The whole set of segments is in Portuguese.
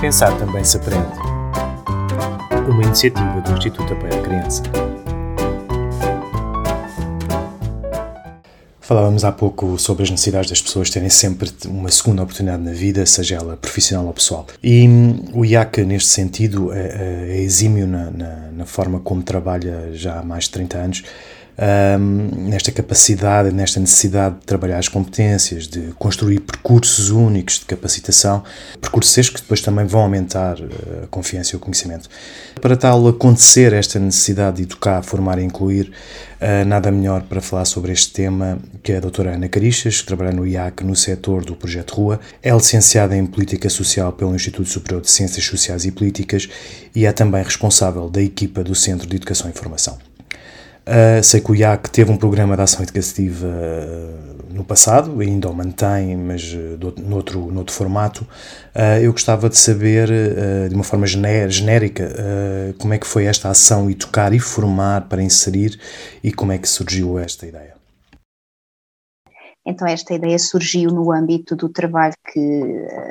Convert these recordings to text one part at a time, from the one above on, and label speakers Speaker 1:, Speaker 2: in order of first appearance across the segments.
Speaker 1: Pensar também se aprende. Uma iniciativa do Instituto Apoio à Criança. Falávamos há pouco sobre as necessidades das pessoas terem sempre uma segunda oportunidade na vida, seja ela profissional ou pessoal. E hum, o IAC, neste sentido, é, é, é exímio na, na, na forma como trabalha já há mais de 30 anos um, nesta capacidade, nesta necessidade de trabalhar as competências, de construir percursos únicos de capacitação, percursos que depois também vão aumentar eh, a confiança e o conhecimento. Para tal acontecer, esta necessidade de educar, formar e incluir, uh, nada melhor para falar sobre este tema que a doutora Ana Carixas, que trabalha no IAC no setor do Projeto Rua, é licenciada em Política Social pelo Instituto Superior de Ciências Sociais e Políticas e é também responsável da equipa do Centro de Educação e Formação. Uh, sei que o IAC teve um programa de ação educativa uh, no passado, ainda o mantém, mas uh, noutro, noutro formato. Eu gostava de saber, de uma forma genérica, como é que foi esta ação Educar e Formar para inserir e como é que surgiu esta ideia.
Speaker 2: Então, esta ideia surgiu no âmbito do trabalho que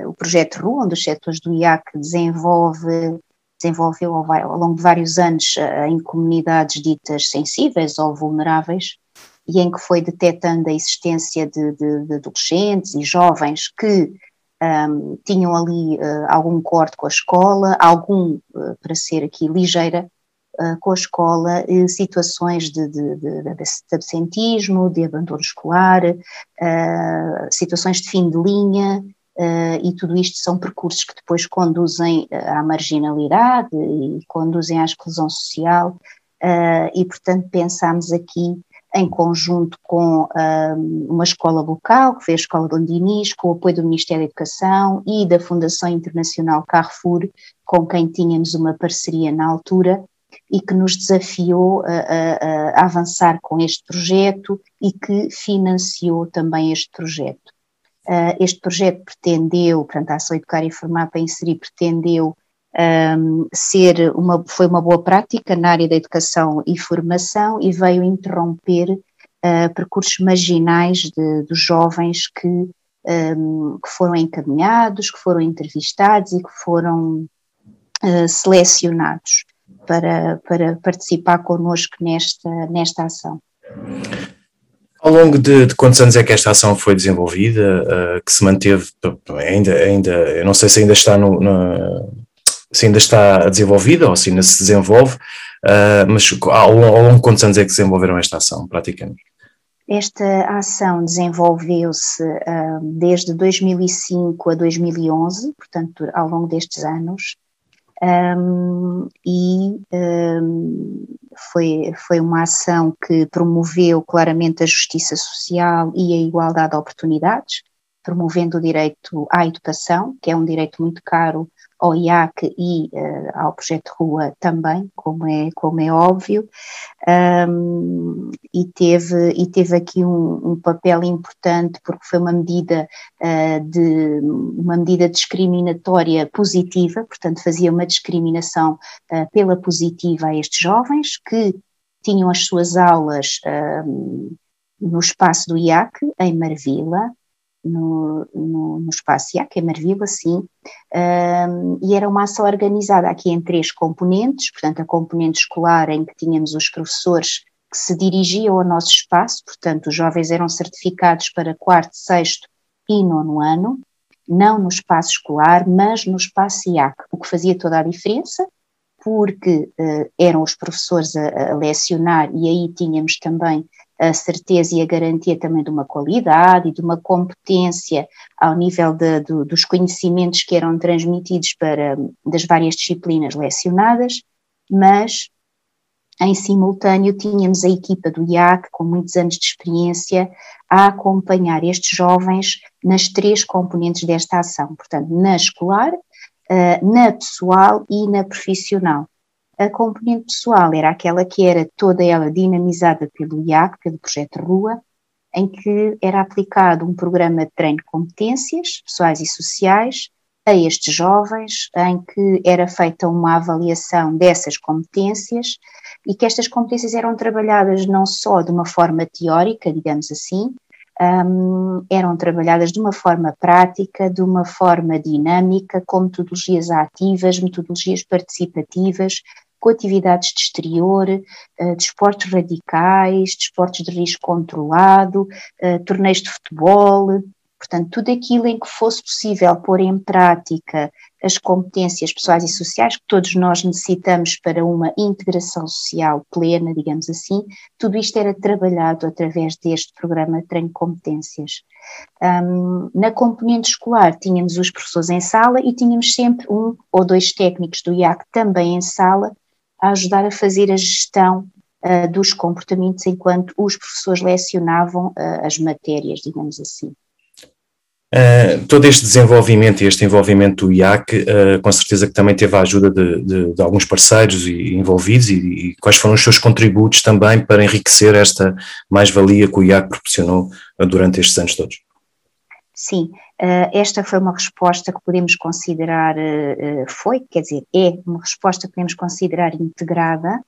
Speaker 2: o projeto RU, onde os setores do IAC desenvolve desenvolveu ao, ao longo de vários anos uh, em comunidades ditas sensíveis ou vulneráveis e em que foi detectando a existência de, de, de adolescentes e jovens que um, tinham ali uh, algum corte com a escola, algum, uh, para ser aqui ligeira, com a escola, situações de, de, de, de, absentismo, de abandono escolar, situações de fim de linha, Uh, e tudo isto são percursos que depois conduzem eh, à marginalidade e conduzem à exclusão social, uh, e portanto pensámos aqui em conjunto com uh, uma escola local, que foi a Escola de Ondinis, com o apoio do Ministério da Educação e da Fundação Internacional Carrefour, com quem tínhamos uma parceria na altura, e que nos desafiou a, a, a avançar com este projeto e que financiou também este projeto. Uh, este projeto pretendeu, portanto, a Ação Educar e Formar para Inserir pretendeu um, ser uma, foi uma boa prática na área da educação e formação e veio interromper uh, percursos marginais dos jovens que, um, que foram encaminhados, que foram entrevistados e que foram uh, selecionados para, para participar connosco nesta, nesta ação.
Speaker 1: Ao longo de, de, quantos anos é que esta ação foi desenvolvida, uh, que se manteve, ainda, ainda, eu não sei se ainda está no, se ainda está desenvolvida ou se ainda se desenvolve, uh, mas ao, ao longo de quantos anos é que desenvolveram esta ação, praticamente?
Speaker 2: Esta ação desenvolveu-se uh, desde 2005 a 2011, portanto, ao longo destes anos, um, e um, foi, foi uma ação que promoveu claramente a justiça social e a igualdade de oportunidades, promovendo o direito à educação, que é um direito muito caro ao IAC e uh, ao projeto Rua também, como é, como é óbvio, um, e, teve, e teve aqui um, um, papel importante porque foi uma medida uh, de uma medida discriminatória positiva, portanto fazia uma discriminação uh, pela positiva a estes jovens que tinham as suas aulas no espaço do IAC, em Marvila, no, no, no espaço IAC, em Marvila, sim, um, e era uma ação organizada aqui em três componentes, portanto a componente escolar em que tínhamos os professores que se dirigiam ao nosso espaço, portanto os jovens eram certificados para quarto, sexto e nono ano, não no espaço escolar, mas no espaço IAC, o que fazia toda a diferença, porque uh, eram os professores a, a lecionar e aí tínhamos também a certeza e a garantia também de uma qualidade e de uma competência ao nível de, de, dos conhecimentos que eram transmitidos para das várias disciplinas lecionadas, mas em simultâneo tínhamos a equipa do IAC com muitos anos de experiência a acompanhar estes jovens nas três componentes desta ação, portanto, na escolar, eh, na pessoal e na profissional. A componente pessoal era aquela que era toda ela dinamizada pelo IAC, pelo projeto RUA, em que era aplicado um programa de treino de competências pessoais e sociais a estes jovens, em que era feita uma avaliação dessas competências e que estas competências eram trabalhadas não só de uma forma teórica, digamos assim, um, eram trabalhadas de uma forma prática, de uma forma dinâmica, com metodologias ativas, metodologias participativas, com atividades de exterior, uh, desportos radicais, desportos de risco controlado, uh, torneios de futebol, Portanto, tudo aquilo em que fosse possível pôr em prática as competências pessoais e sociais que todos nós necessitamos para uma integração social plena, digamos assim, tudo isto era trabalhado através deste programa de treino de competências. Um, na componente escolar tínhamos os professores em sala e tínhamos sempre um ou dois técnicos do IAC também em sala a ajudar a fazer a gestão uh, dos comportamentos enquanto os professores lecionavam uh, as matérias, digamos assim.
Speaker 1: Uh, todo este desenvolvimento e este envolvimento do IAC, com certeza que também teve a ajuda de, de, de alguns parceiros e, envolvidos e, e, quais foram os seus contributos também para enriquecer esta mais-valia que o IAC proporcionou durante estes anos todos?
Speaker 2: Sim, esta foi uma resposta que podemos considerar, foi, quer dizer, é uma resposta que podemos considerar integrada,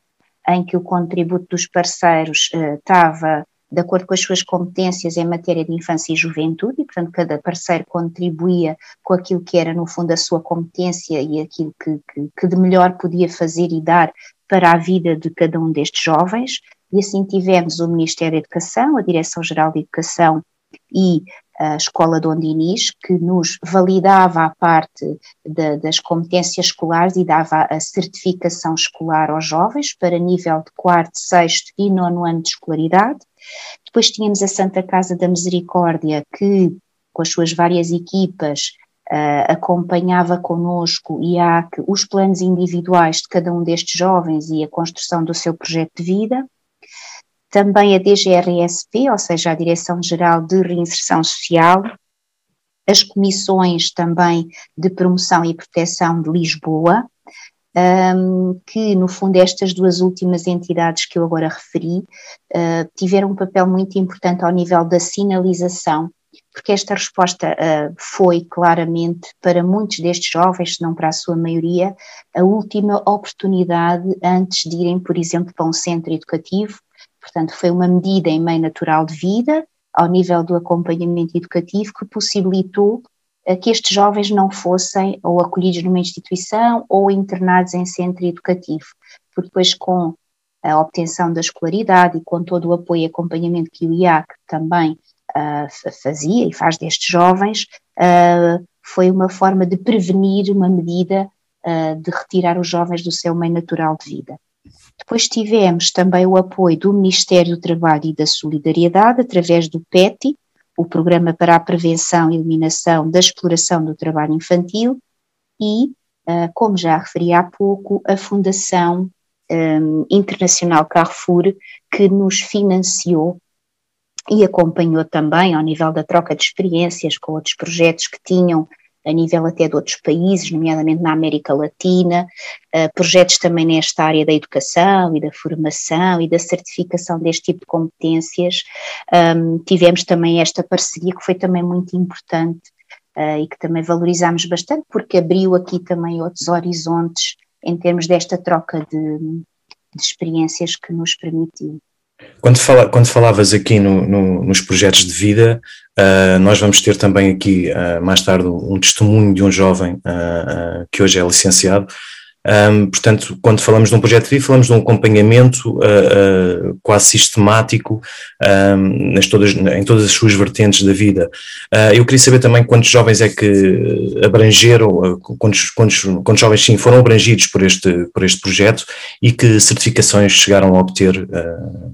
Speaker 2: em que o contributo dos parceiros estava de acordo com as suas competências em matéria de infância e juventude, e portanto cada parceiro contribuía com aquilo que era no fundo a sua competência e aquilo que, que, que de melhor podia fazer e dar para a vida de cada um destes jovens, e assim tivemos o Ministério da Educação, a Direção-Geral de Educação e a Escola Dom Dinis, que nos validava a parte de, das competências escolares e dava a certificação escolar aos jovens para nível de quarto, sexto e nono ano de escolaridade. Depois tínhamos a Santa Casa da Misericórdia, que, com as suas várias equipas, uh, acompanhava conosco e há os planos individuais de cada um destes jovens e a construção do seu projeto de vida. Também a DGRSP, ou seja, a Direção-Geral de Reinserção Social, as comissões também de promoção e proteção de Lisboa, um, que no fundo estas duas últimas entidades que eu agora referi uh, tiveram um papel muito importante ao nível da sinalização, porque esta resposta uh, foi claramente para muitos destes jovens, se não para a sua maioria, a última oportunidade antes de irem, por exemplo, para um centro educativo. Portanto, foi uma medida em meio natural de vida, ao nível do acompanhamento educativo, que possibilitou que estes jovens não fossem ou acolhidos numa instituição ou internados em centro educativo, porque depois com a obtenção da escolaridade e com todo o apoio e acompanhamento que o IAC também uh, fazia e faz destes jovens, uh, foi uma forma de prevenir uma medida uh, de retirar os jovens do seu meio natural de vida. Depois tivemos também o apoio do Ministério do Trabalho e da Solidariedade, através do PETI, o Programa para a Prevenção e Eliminação da Exploração do Trabalho Infantil e, ah, como já referi há pouco, a Fundação um, Internacional Carrefour, que nos financiou e acompanhou também ao nível da troca de experiências com outros projetos que tinham a nível até de outros países, nomeadamente na América Latina, uh, projetos também nesta área da educação e da formação e da certificação deste tipo de competências. Um, tivemos também esta parceria que foi também muito importante uh, e que também valorizámos bastante, porque abriu aqui também outros horizontes em termos desta troca de, de experiências que nos permitiu.
Speaker 1: Quando, fala, quando falavas aqui no, no, nos projetos de vida, uh, nós vamos ter também aqui uh, mais tarde um testemunho de um jovem uh, que hoje é licenciado. Um, portanto, quando falamos de um projeto de falamos de um acompanhamento quase sistemático um, nas todas, em todas as suas vertentes da vida. eu queria saber também quantos jovens é que abrangeram, quantos, quantos, quantos jovens sim foram abrangidos por este, por este projeto e que certificações chegaram a obter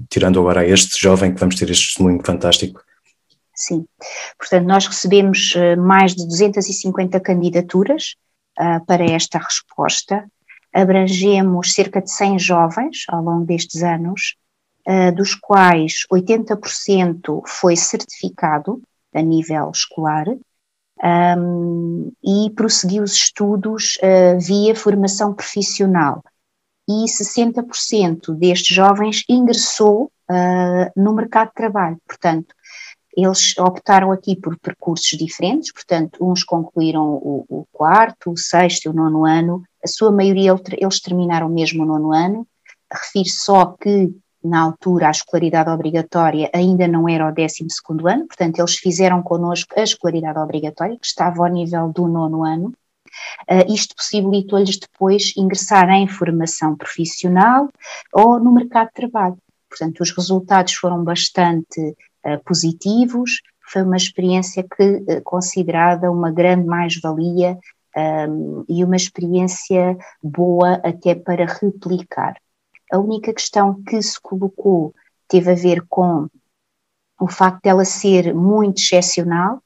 Speaker 1: tirando agora este jovem que vamos ter este testemunho fantástico?
Speaker 2: Sim, portanto, nós recebemos mais de 250 candidaturas uh, para esta resposta, abrangemos cerca de 100 jovens ao longo destes anos, uh, dos quais 80% foi certificado a nível escolar, um, e prosseguiu os estudos uh, via formação profissional, e 60% destes jovens ingressou uh, no mercado de trabalho. Portanto, eles optaram aqui por percursos diferentes, portanto, uns concluíram o, o quarto, o sexto e o nono ano, a sua maioria eles terminaram mesmo o nono ano, refiro só que na altura a escolaridade obrigatória ainda não era o 12 ano, portanto eles fizeram connosco a escolaridade obrigatória, que estava ao nível do nono ano, Uh, isto possibilitou-lhes depois ingressar em formação profissional ou no mercado de trabalho. Portanto, os resultados foram bastante uh, positivos, foi uma experiência que uh, considerada uma grande mais-valia um, e uma experiência boa até para replicar. A única questão que se colocou teve a ver com o facto dela ser muito excepcional,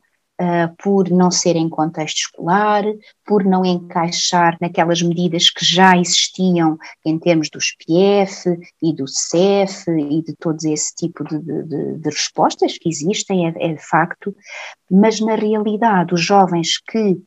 Speaker 2: uh, por não ser em contexto escolar, por não encaixar naquelas medidas que já existiam em termos do SPF e do CEF e de todos esse tipo de, de, de respostas que existem, é, é facto, mas na realidade os jovens que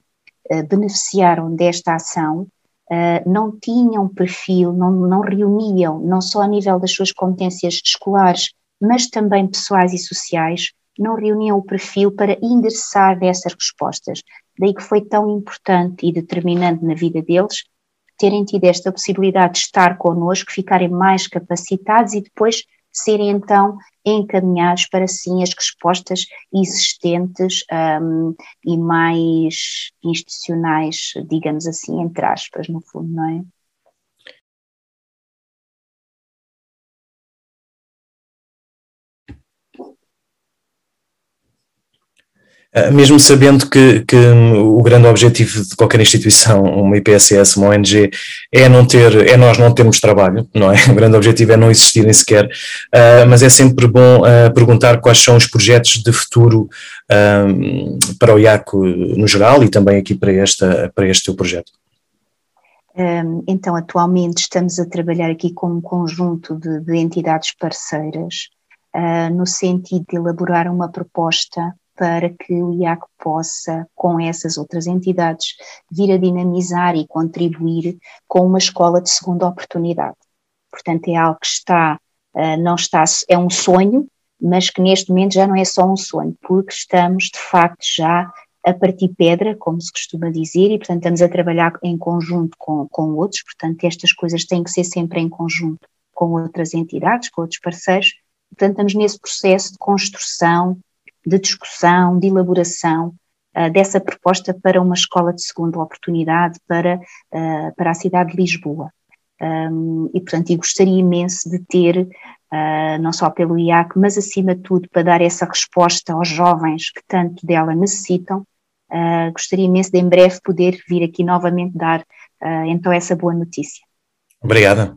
Speaker 2: beneficiaram desta ação Uh, não tinham perfil, não, não reuniam, não só a nível das suas competências escolares, mas também pessoais e sociais, não reuniam o perfil para ingressar nessas respostas. Daí que foi tão importante e determinante na vida deles terem tido esta possibilidade de estar connosco, ficarem mais capacitados e depois serem então encaminhados para sim as respostas existentes um, e mais institucionais, digamos assim, entre aspas, no fundo, não é?
Speaker 1: Mesmo sabendo que, que, o grande objetivo de qualquer instituição, uma IPSS, uma ONG, é não ter, é nós não termos trabalho, não é? O grande objetivo é não existirem sequer, uh, mas é sempre bom uh, perguntar quais são os projetos de futuro uh, para o IACO no geral e também aqui para, esta, para este teu projeto.
Speaker 2: Então, atualmente estamos a trabalhar aqui com um conjunto de, de entidades parceiras, no sentido de elaborar uma proposta para que o IAC possa, com essas outras entidades, vir a dinamizar e contribuir com uma escola de segunda oportunidade. Portanto, é algo que está, eh, não está, é um sonho, mas que neste momento já não é só um sonho, porque estamos de facto já a partir pedra, como se costuma dizer, e portanto estamos a trabalhar em conjunto com, com outros, portanto estas coisas têm que ser sempre em conjunto com outras entidades, com outros parceiros, portanto estamos nesse processo de construção, de discussão, de elaboração uh, dessa proposta para uma escola de segunda oportunidade para, uh, para a cidade de Lisboa. Um, e, portanto, eu gostaria imenso de ter, uh, não só pelo IAC, mas acima de tudo para dar essa resposta aos jovens que tanto dela necessitam, gostaria imenso de em breve poder vir aqui novamente dar então essa boa notícia.
Speaker 1: Obrigada.